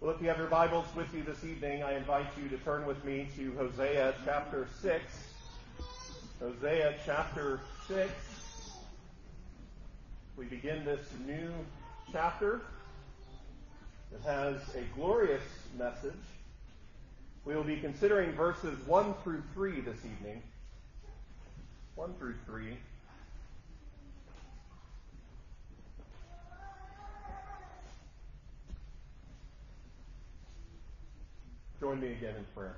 Well, if you have your Bibles with you this evening, I invite you to turn with me to Hosea chapter 6. Hosea chapter 6. We begin this new chapter that has a glorious message. We will be considering verses 1 through 3 this evening. 1 through 3. Join me again in prayer.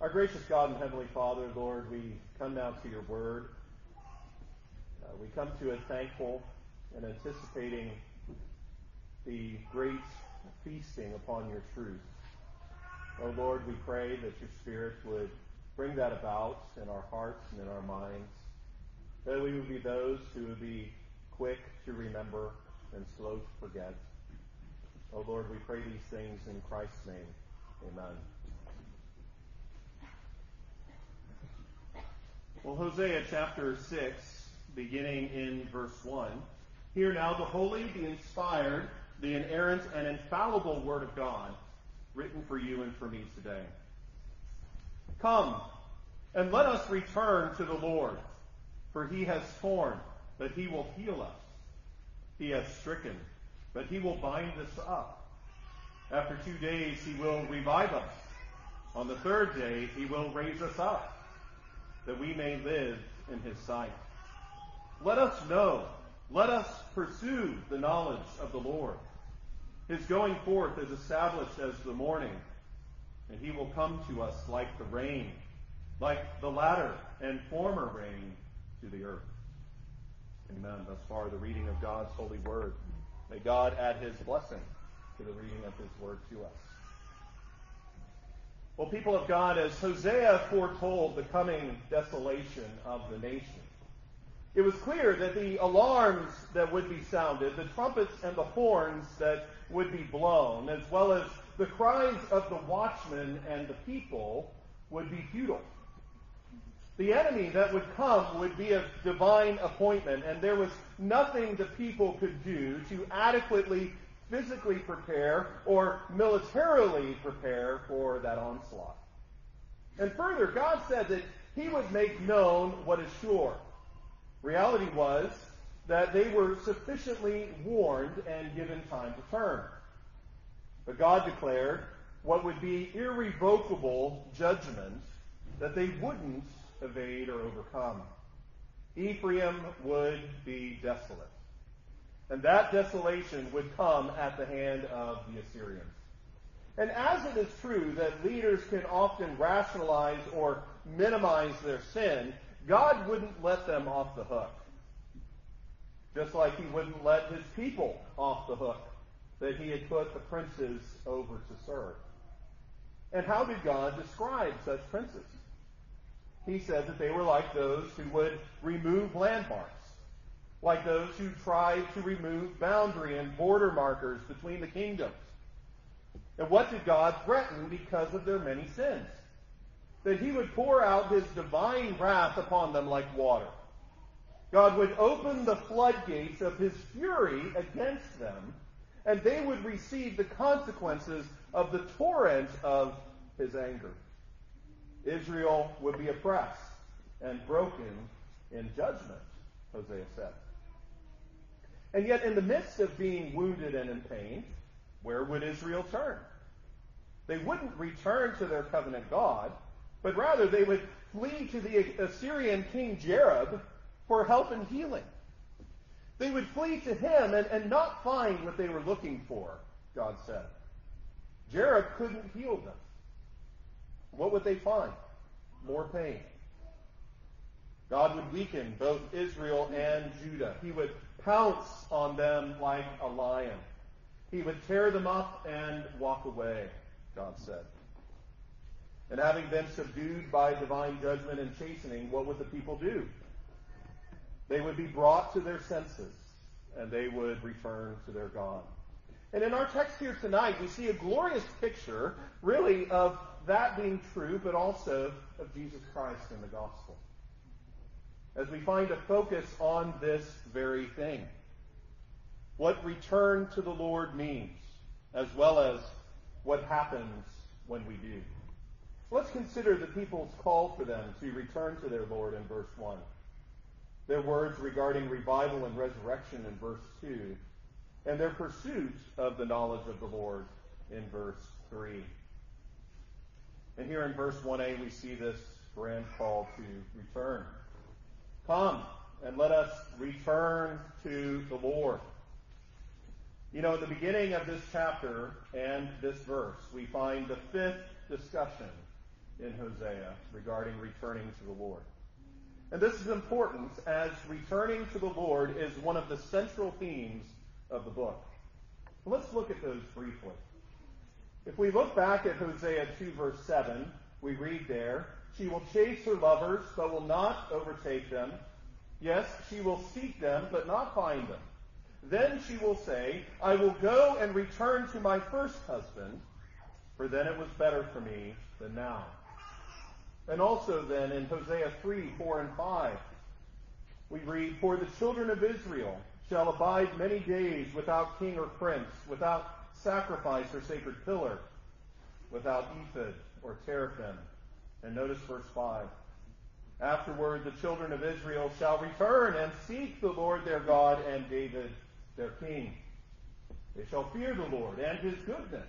Our gracious God and Heavenly Father, Lord, we come now to your word. Uh, we come to it thankful and anticipating the great feasting upon your truth. Oh Lord, we pray that your Spirit would bring that about in our hearts and in our minds. That we would be those who would be quick to remember and slow to forget. Oh Lord, we pray these things in Christ's name. Amen. Well, Hosea chapter 6, beginning in verse 1. Hear now the holy, the inspired, the inerrant, and infallible word of God, written for you and for me today. Come, and let us return to the Lord, for he has torn, but he will heal us. He has stricken, but he will bind us up. After two days, he will revive us. On the third day, he will raise us up, that we may live in his sight. Let us know, let us pursue the knowledge of the Lord. His going forth is established as the morning, and he will come to us like the rain, like the latter and former rain to the earth. Amen. Thus far, the reading of God's holy word. May God add his blessing to the reading of his word to us. Well, people of God, as Hosea foretold the coming desolation of the nation, it was clear that the alarms that would be sounded, the trumpets and the horns that would be blown, as well as the cries of the watchmen and the people, would be futile. The enemy that would come would be a divine appointment, and there was nothing the people could do to adequately physically prepare or militarily prepare for that onslaught. And further, God said that He would make known what is sure. Reality was that they were sufficiently warned and given time to turn. But God declared what would be irrevocable judgment that they wouldn't evade or overcome. Ephraim would be desolate. And that desolation would come at the hand of the Assyrians. And as it is true that leaders can often rationalize or minimize their sin, God wouldn't let them off the hook. Just like he wouldn't let his people off the hook that he had put the princes over to serve. And how did God describe such princes? He said that they were like those who would remove landmarks, like those who tried to remove boundary and border markers between the kingdoms. And what did God threaten because of their many sins? That he would pour out his divine wrath upon them like water. God would open the floodgates of his fury against them, and they would receive the consequences of the torrent of his anger. Israel would be oppressed and broken in judgment, Hosea said. And yet, in the midst of being wounded and in pain, where would Israel turn? They wouldn't return to their covenant God, but rather they would flee to the Assyrian king Jareb for help and healing. They would flee to him and, and not find what they were looking for, God said. Jareb couldn't heal them. What would they find? More pain. God would weaken both Israel and Judah. He would pounce on them like a lion. He would tear them up and walk away, God said. And having been subdued by divine judgment and chastening, what would the people do? They would be brought to their senses and they would return to their God. And in our text here tonight, we see a glorious picture, really, of that being true, but also of Jesus Christ in the gospel. As we find a focus on this very thing. What return to the Lord means. as well as what happens when we do. Let's consider the people's call for them to return to their Lord in verse 1. Their words regarding revival and resurrection in verse 2, and their pursuit of the knowledge of the Lord in verse 3. And here in verse 1a, we see this grand call to return. Come and let us return to the Lord. You know, at the beginning of this chapter and this verse, we find the fifth discussion in Hosea regarding returning to the Lord. And this is important as returning to the Lord is one of the central themes of the book. Let's look at those briefly. If we look back at Hosea 2 verse 7, we read there, She will chase her lovers, but will not overtake them. Yes, she will seek them, but not find them. Then she will say, I will go and return to my first husband, for then it was better for me than now. And also then in Hosea 3, 4, and 5, we read, For the children of Israel shall abide many days without king or prince, without sacrifice or sacred pillar, without ephod or teraphim. And notice verse 5. Afterward, the children of Israel shall return and seek the Lord their God and David their king. They shall fear the Lord and his goodness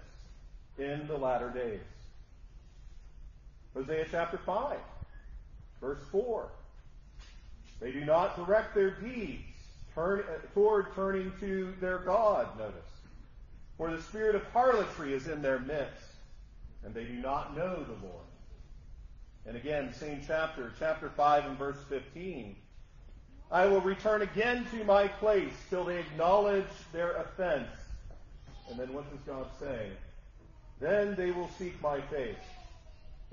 in the latter days. Hosea chapter 5, verse 4. They do not direct their deeds toward turning to their God, notice. For the spirit of harlotry is in their midst, and they do not know the Lord. And again, same chapter, chapter 5 and verse 15. I will return again to my place till they acknowledge their offense. And then what does God say? Then they will seek my face.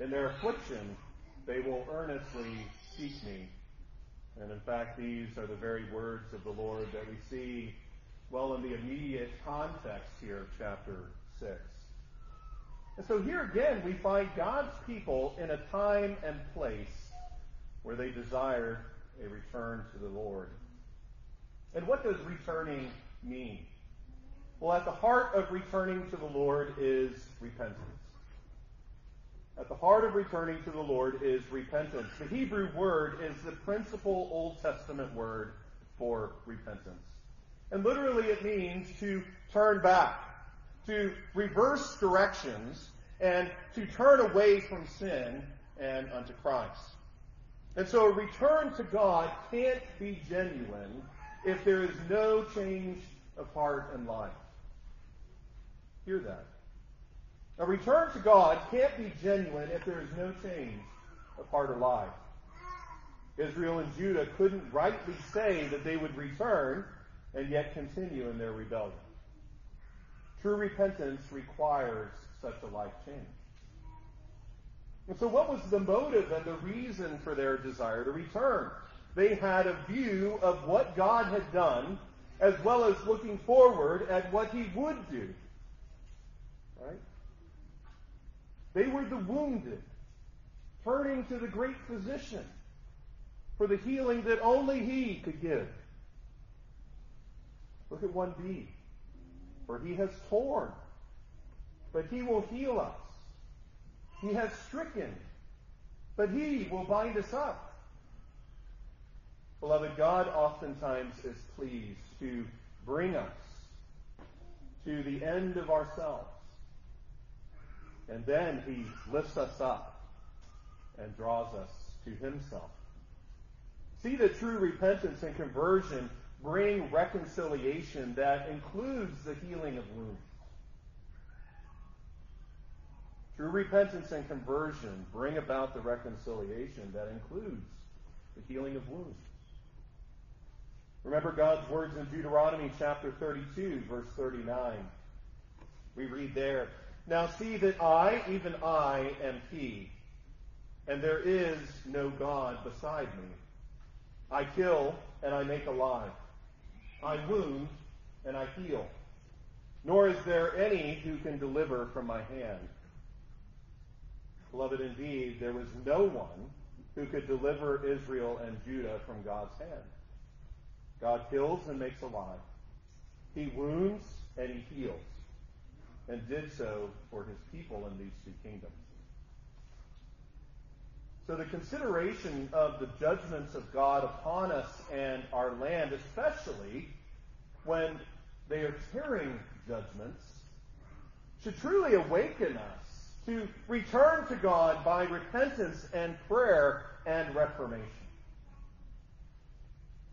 In their affliction, they will earnestly seek me. And in fact, these are the very words of the Lord that we see well in the immediate context here of chapter 6. And so here again, we find God's people in a time and place where they desired a return to the Lord. And what does returning mean? Well, at the heart of returning to the Lord is repentance. At the heart of returning to the Lord is repentance. The Hebrew word is the principal Old Testament word for repentance. And literally it means to turn back, to reverse directions, and to turn away from sin and unto Christ. And so a return to God can't be genuine if there is no change of heart and life. Hear that. A return to God can't be genuine if there is no change of heart or life. Israel and Judah couldn't rightly say that they would return and yet continue in their rebellion. True repentance requires such a life change. And so, what was the motive and the reason for their desire to return? They had a view of what God had done, as well as looking forward at what He would do. Right? They were the wounded, turning to the great physician for the healing that only He could give. Look at 1b. For he has torn, but he will heal us. He has stricken, but he will bind us up. Beloved, God oftentimes is pleased to bring us to the end of ourselves. And then he lifts us up and draws us to himself. See that true repentance and conversion bring reconciliation that includes the healing of wounds. True repentance and conversion bring about the reconciliation that includes the healing of wounds. Remember God's words in Deuteronomy chapter 32, verse 39. We read there, Now see that I, even I, am He, and there is no God beside me. I kill and I make alive. I wound and I heal. Nor is there any who can deliver from my hand. Beloved, indeed, there was no one who could deliver Israel and Judah from God's hand. God kills and makes alive. He wounds and he heals. and did so for his people in these two kingdoms. So the consideration of the judgments of God upon us and our land, especially when they are tearing judgments, should truly awaken us to return to God by repentance and prayer and reformation.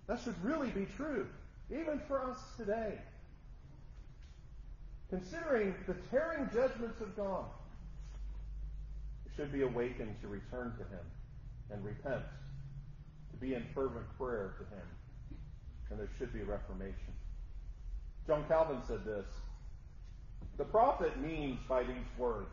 That should really be true, even for us today. Considering the tearing judgments of God, should be awakened to return to Him and repent, to be in fervent prayer to Him, and there should be reformation. John Calvin said this The prophet means by these words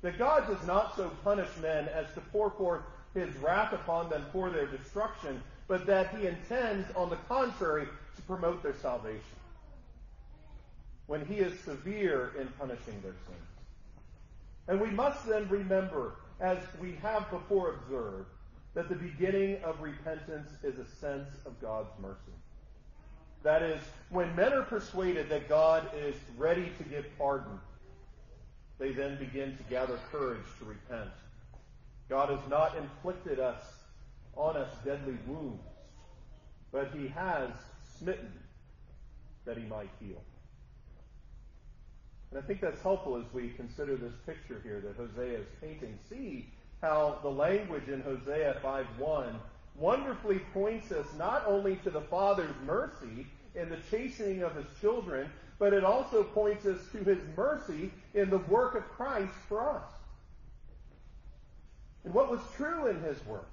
that God does not so punish men as to pour forth his wrath upon them for their destruction, but that he intends, on the contrary, to promote their salvation. When he is severe in punishing their sins. And we must then remember, as we have before observed, that the beginning of repentance is a sense of God's mercy. That is, when men are persuaded that God is ready to give pardon, they then begin to gather courage to repent. God has not inflicted us on us deadly wounds, but he has smitten that he might heal. And I think that's helpful as we consider this picture here that Hosea is painting. See how the language in Hosea 5.1 wonderfully points us not only to the Father's mercy in the chastening of his children, but it also points us to his mercy in the work of Christ for us. And what was true in his work?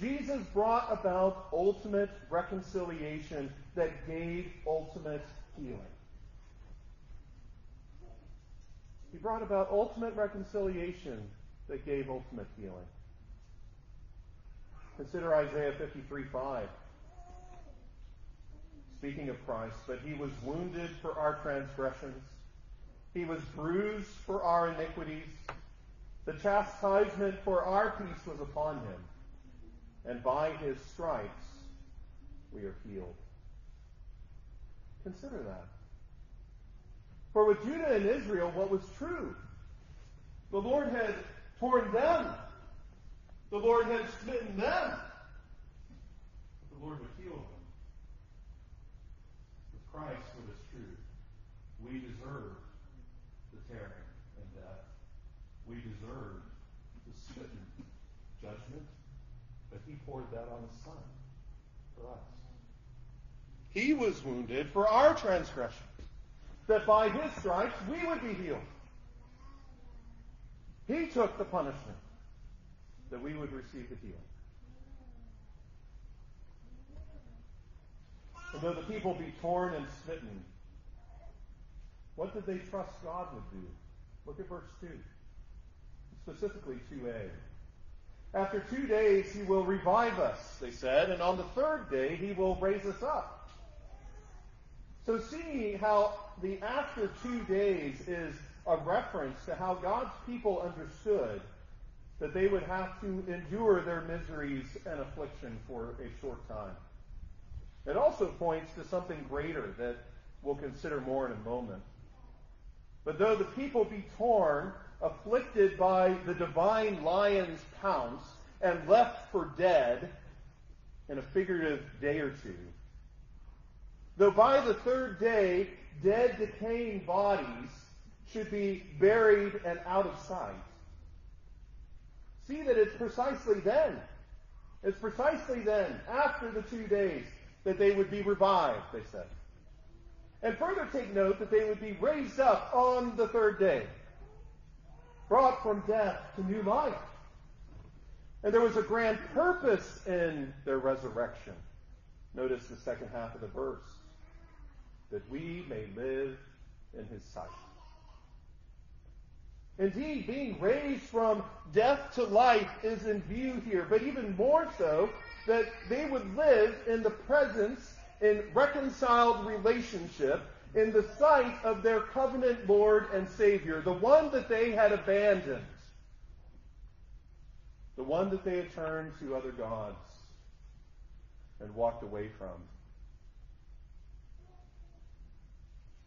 Jesus brought about ultimate reconciliation that gave ultimate healing. He brought about ultimate reconciliation that gave ultimate healing. Consider Isaiah 53 5. Speaking of Christ, but he was wounded for our transgressions, he was bruised for our iniquities. The chastisement for our peace was upon him, and by his stripes we are healed. Consider that. For with Judah and Israel, what was true? The Lord had torn them. The Lord had smitten them. The Lord would heal them. With Christ, what is true? We deserve the tearing and death. We deserve the smitten judgment, but He poured that on His Son for us. He was wounded for our transgressions, that by His stripes we would be healed. He took the punishment that we would receive the healing. And though the people be torn and smitten, what did they trust God would do? Look at verse 2. Specifically 2a. After two days he will revive us, they said, and on the third day he will raise us up. So see how the after two days is a reference to how God's people understood that they would have to endure their miseries and affliction for a short time. It also points to something greater that we'll consider more in a moment. But though the people be torn, afflicted by the divine lion's pounce, and left for dead in a figurative day or two, though by the third day dead, decaying bodies should be buried and out of sight, see that it's precisely then, it's precisely then, after the two days, that they would be revived, they said. And further take note that they would be raised up on the third day, brought from death to new life. And there was a grand purpose in their resurrection. Notice the second half of the verse that we may live in his sight. Indeed, being raised from death to life is in view here, but even more so, that they would live in the presence, in reconciled relationship, in the sight of their covenant Lord and Savior, the one that they had abandoned, the one that they had turned to other gods and walked away from.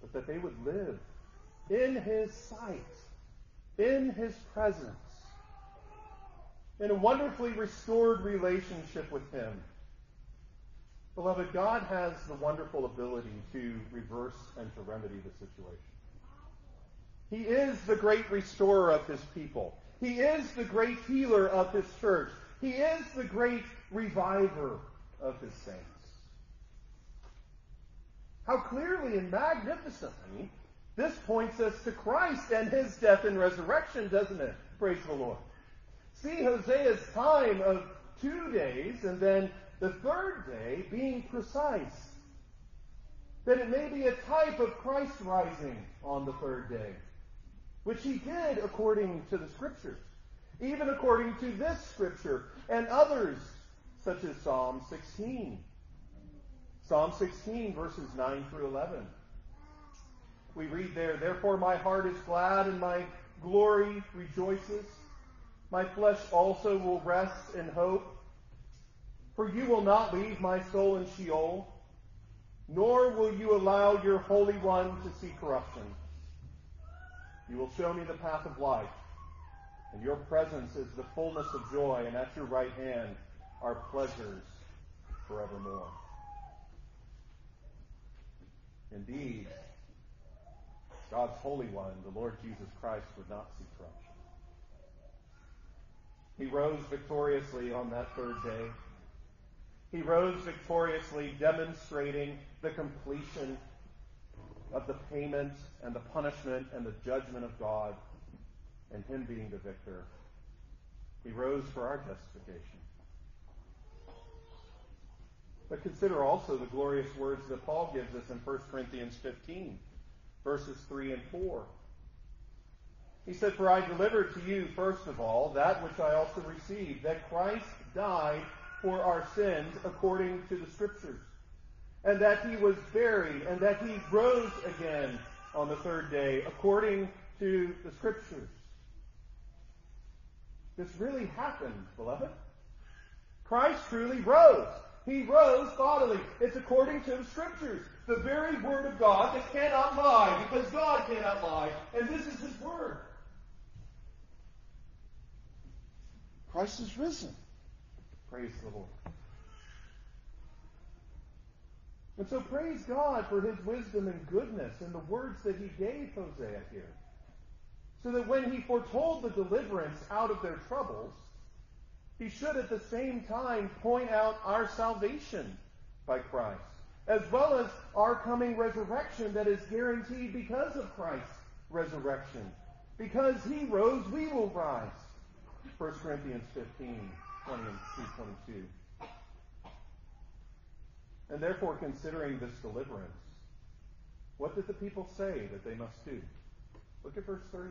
But that they would live in his sight, in his presence, in a wonderfully restored relationship with him. Beloved, God has the wonderful ability to reverse and to remedy the situation. He is the great restorer of his people. He is the great healer of his church. He is the great reviver of his saints. How clearly and magnificently this points us to Christ and his death and resurrection, doesn't it? Praise the Lord. See Hosea's time of two days and then the third day being precise. That it may be a type of Christ rising on the third day which he did according to the scriptures, even according to this scripture and others, such as Psalm 16. Psalm 16, verses 9 through 11. We read there, Therefore my heart is glad and my glory rejoices. My flesh also will rest in hope. For you will not leave my soul in Sheol, nor will you allow your Holy One to see corruption. You will show me the path of life. And your presence is the fullness of joy, and at your right hand are pleasures forevermore. Indeed, God's Holy One, the Lord Jesus Christ, would not see corruption. He rose victoriously on that third day. He rose victoriously, demonstrating the completion of the payment and the punishment and the judgment of God and him being the victor. He rose for our justification. But consider also the glorious words that Paul gives us in 1 Corinthians 15, verses 3 and 4. He said, For I delivered to you, first of all, that which I also received, that Christ died for our sins according to the Scriptures and that he was buried, and that he rose again on the third day, according to the Scriptures. This really happened, beloved. Christ truly rose. He rose bodily. It's according to the Scriptures, the very Word of God that cannot lie, because God cannot lie, and this is His Word. Christ is risen. Praise the Lord. And so praise God for his wisdom and goodness in the words that he gave Hosea here. So that when he foretold the deliverance out of their troubles, he should at the same time point out our salvation by Christ, as well as our coming resurrection that is guaranteed because of Christ's resurrection. Because he rose, we will rise. 1 Corinthians 15, 20 and 22. And therefore, considering this deliverance, what did the people say that they must do? Look at verse 3.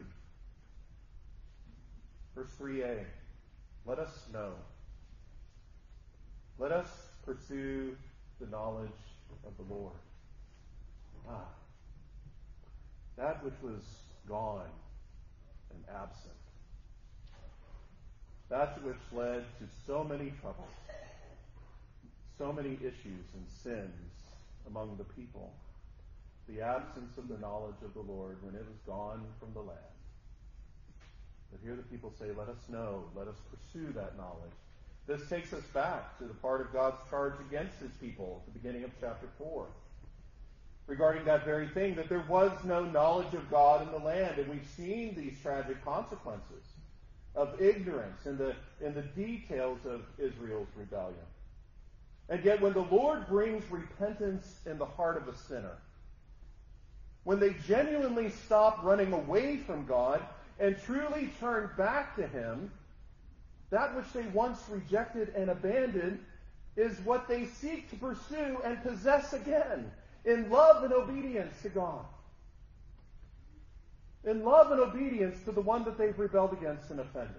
Verse 3a. Let us know. Let us pursue the knowledge of the Lord. Ah, that which was gone and absent. That which led to so many troubles so many issues and sins among the people. The absence of the knowledge of the Lord when it was gone from the land. But here the people say, Let us know, let us pursue that knowledge. This takes us back to the part of God's charge against his people at the beginning of chapter 4. Regarding that very thing, that there was no knowledge of God in the land. And we've seen these tragic consequences of ignorance in the, in the details of Israel's rebellion. And yet, when the Lord brings repentance in the heart of a sinner, when they genuinely stop running away from God and truly turn back to Him, that which they once rejected and abandoned is what they seek to pursue and possess again in love and obedience to God. In love and obedience to the one that they've rebelled against and offended.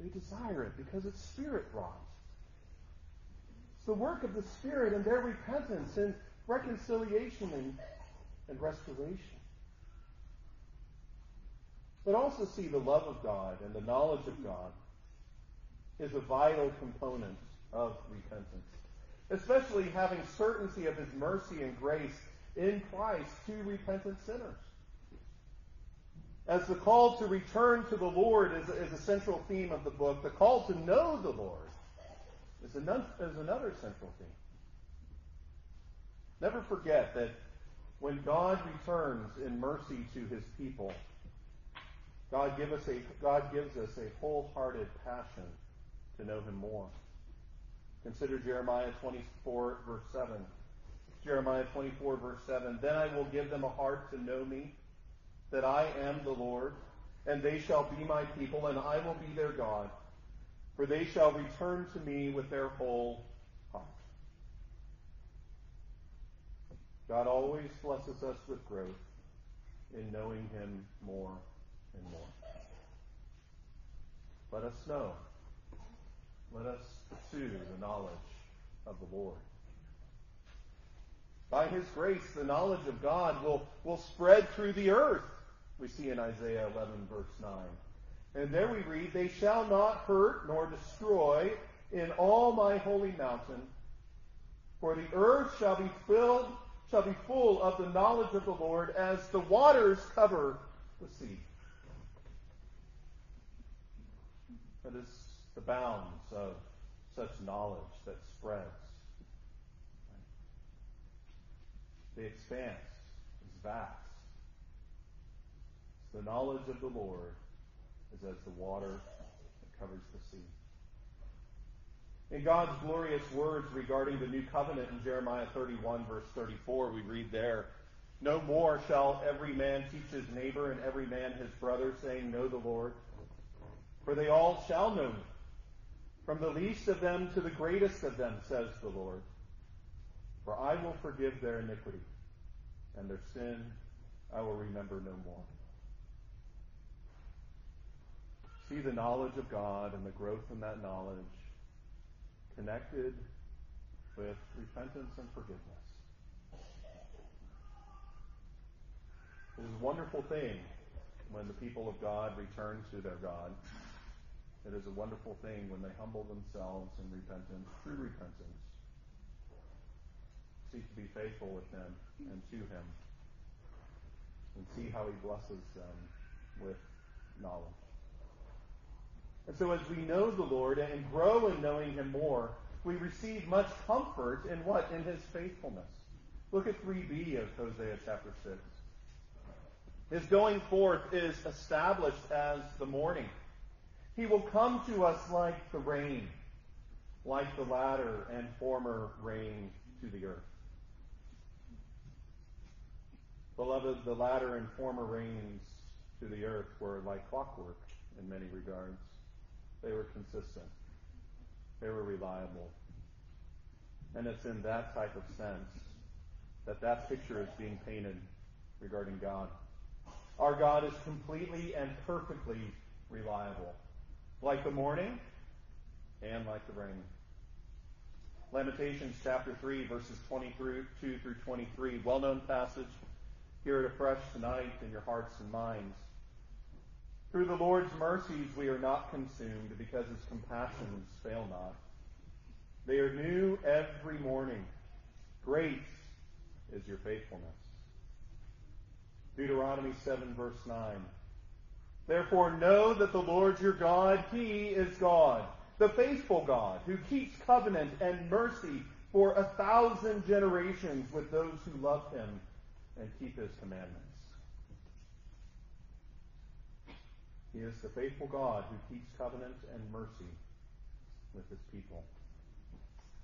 They desire it because it's spirit wrought. It's the work of the Spirit and their repentance and reconciliation and, and restoration. But also see the love of God and the knowledge of God is a vital component of repentance. Especially having certainty of His mercy and grace in Christ to repentant sinners. As the call to return to the Lord is, is a central theme of the book, the call to know the Lord is another, is another central theme. Never forget that when God returns in mercy to his people, God, give us a, God gives us a wholehearted passion to know him more. Consider Jeremiah 24, verse 7. Jeremiah 24, verse 7. Then I will give them a heart to know me, that I am the Lord, and they shall be my people, and I will be their God. For they shall return to me with their whole heart. God always blesses us with growth in knowing Him more and more. Let us know. Let us pursue the knowledge of the Lord. By His grace, the knowledge of God will, will spread through the earth, we see in Isaiah 11, verse 9. And there we read, They shall not hurt nor destroy in all my holy mountain, for the earth shall be filled, shall be full of the knowledge of the Lord as the waters cover the sea. That is the bounds of such knowledge that spreads. The expanse is vast. The knowledge of the Lord is as the water that covers the sea. In God's glorious words regarding the new covenant in Jeremiah 31, verse 34, we read there, No more shall every man teach his neighbor and every man his brother, saying, Know the Lord. For they all shall know me, from the least of them to the greatest of them, says the Lord. For I will forgive their iniquity, and their sin I will remember no more. see the knowledge of God and the growth in that knowledge connected with repentance and forgiveness. It is a wonderful thing when the people of God return to their God. It is a wonderful thing when they humble themselves in repentance, true repentance, seek to be faithful with Him and to Him, and see how He blesses them with knowledge. And so as we know the Lord and grow in knowing him more, we receive much comfort in what? In his faithfulness. Look at 3b of Hosea chapter 6. His going forth is established as the morning. He will come to us like the rain, like the latter and former rain to the earth. Beloved, the latter and former rains to the earth were like clockwork in many regards. They were consistent. They were reliable. And it's in that type of sense that that picture is being painted regarding God. Our God is completely and perfectly reliable, like the morning and like the rain. Lamentations chapter 3, verses 22 through 23, well known passage. Hear it afresh tonight in your hearts and minds. Through the Lord's mercies we are not consumed because his compassions fail not. They are new every morning. Great is your faithfulness. Deuteronomy 7 verse 9. Therefore know that the Lord your God, he is God, the faithful God, who keeps covenant and mercy for a thousand generations with those who love him and keep his commandments. He is the faithful God who keeps covenant and mercy with his people.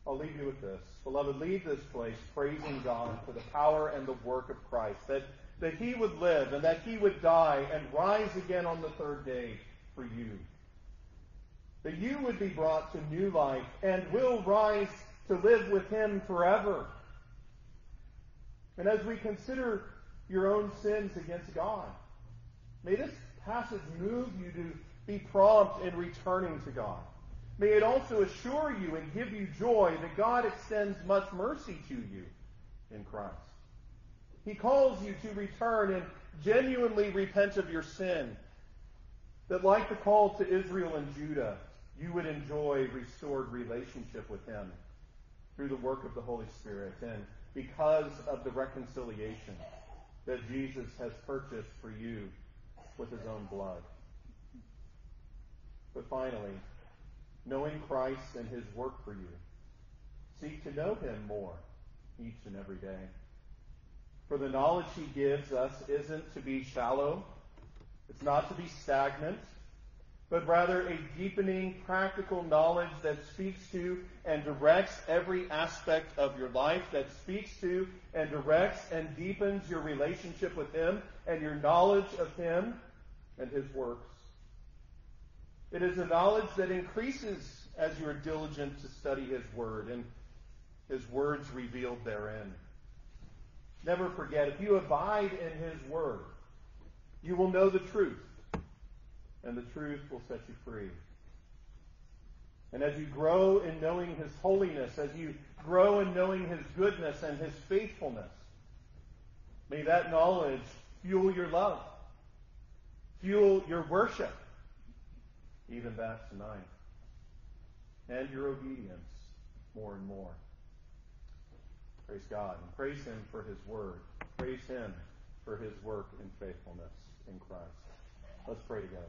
I'll leave you with this. Beloved, leave this place praising God for the power and the work of Christ, that, that he would live and that he would die and rise again on the third day for you. That you would be brought to new life and will rise to live with him forever. And as we consider your own sins against God, may this passage move you to be prompt in returning to God. May it also assure you and give you joy that God extends much mercy to you in Christ. He calls you to return and genuinely repent of your sin. That like the call to Israel and Judah, you would enjoy restored relationship with Him. through the work of the Holy Spirit and because of the reconciliation that Jesus has purchased for you with his own blood. But finally, knowing Christ and his work for you, seek to know him more each and every day. For the knowledge he gives us isn't to be shallow, it's not to be stagnant, but rather a deepening, practical knowledge that speaks to and directs every aspect of your life, that speaks to and directs and deepens your relationship with Him and your knowledge of Him and His works. It is a knowledge that increases as you are diligent to study His Word and His words revealed therein. Never forget, if you abide in His Word, you will know the truth and the truth will set you free. And as you grow in knowing His holiness, as you grow in knowing His goodness and His faithfulness, may that knowledge fuel your love, fuel your worship, even that tonight, and your obedience more and more. Praise God. And praise Him for His word. Praise Him for His work in faithfulness in Christ. Let's pray together.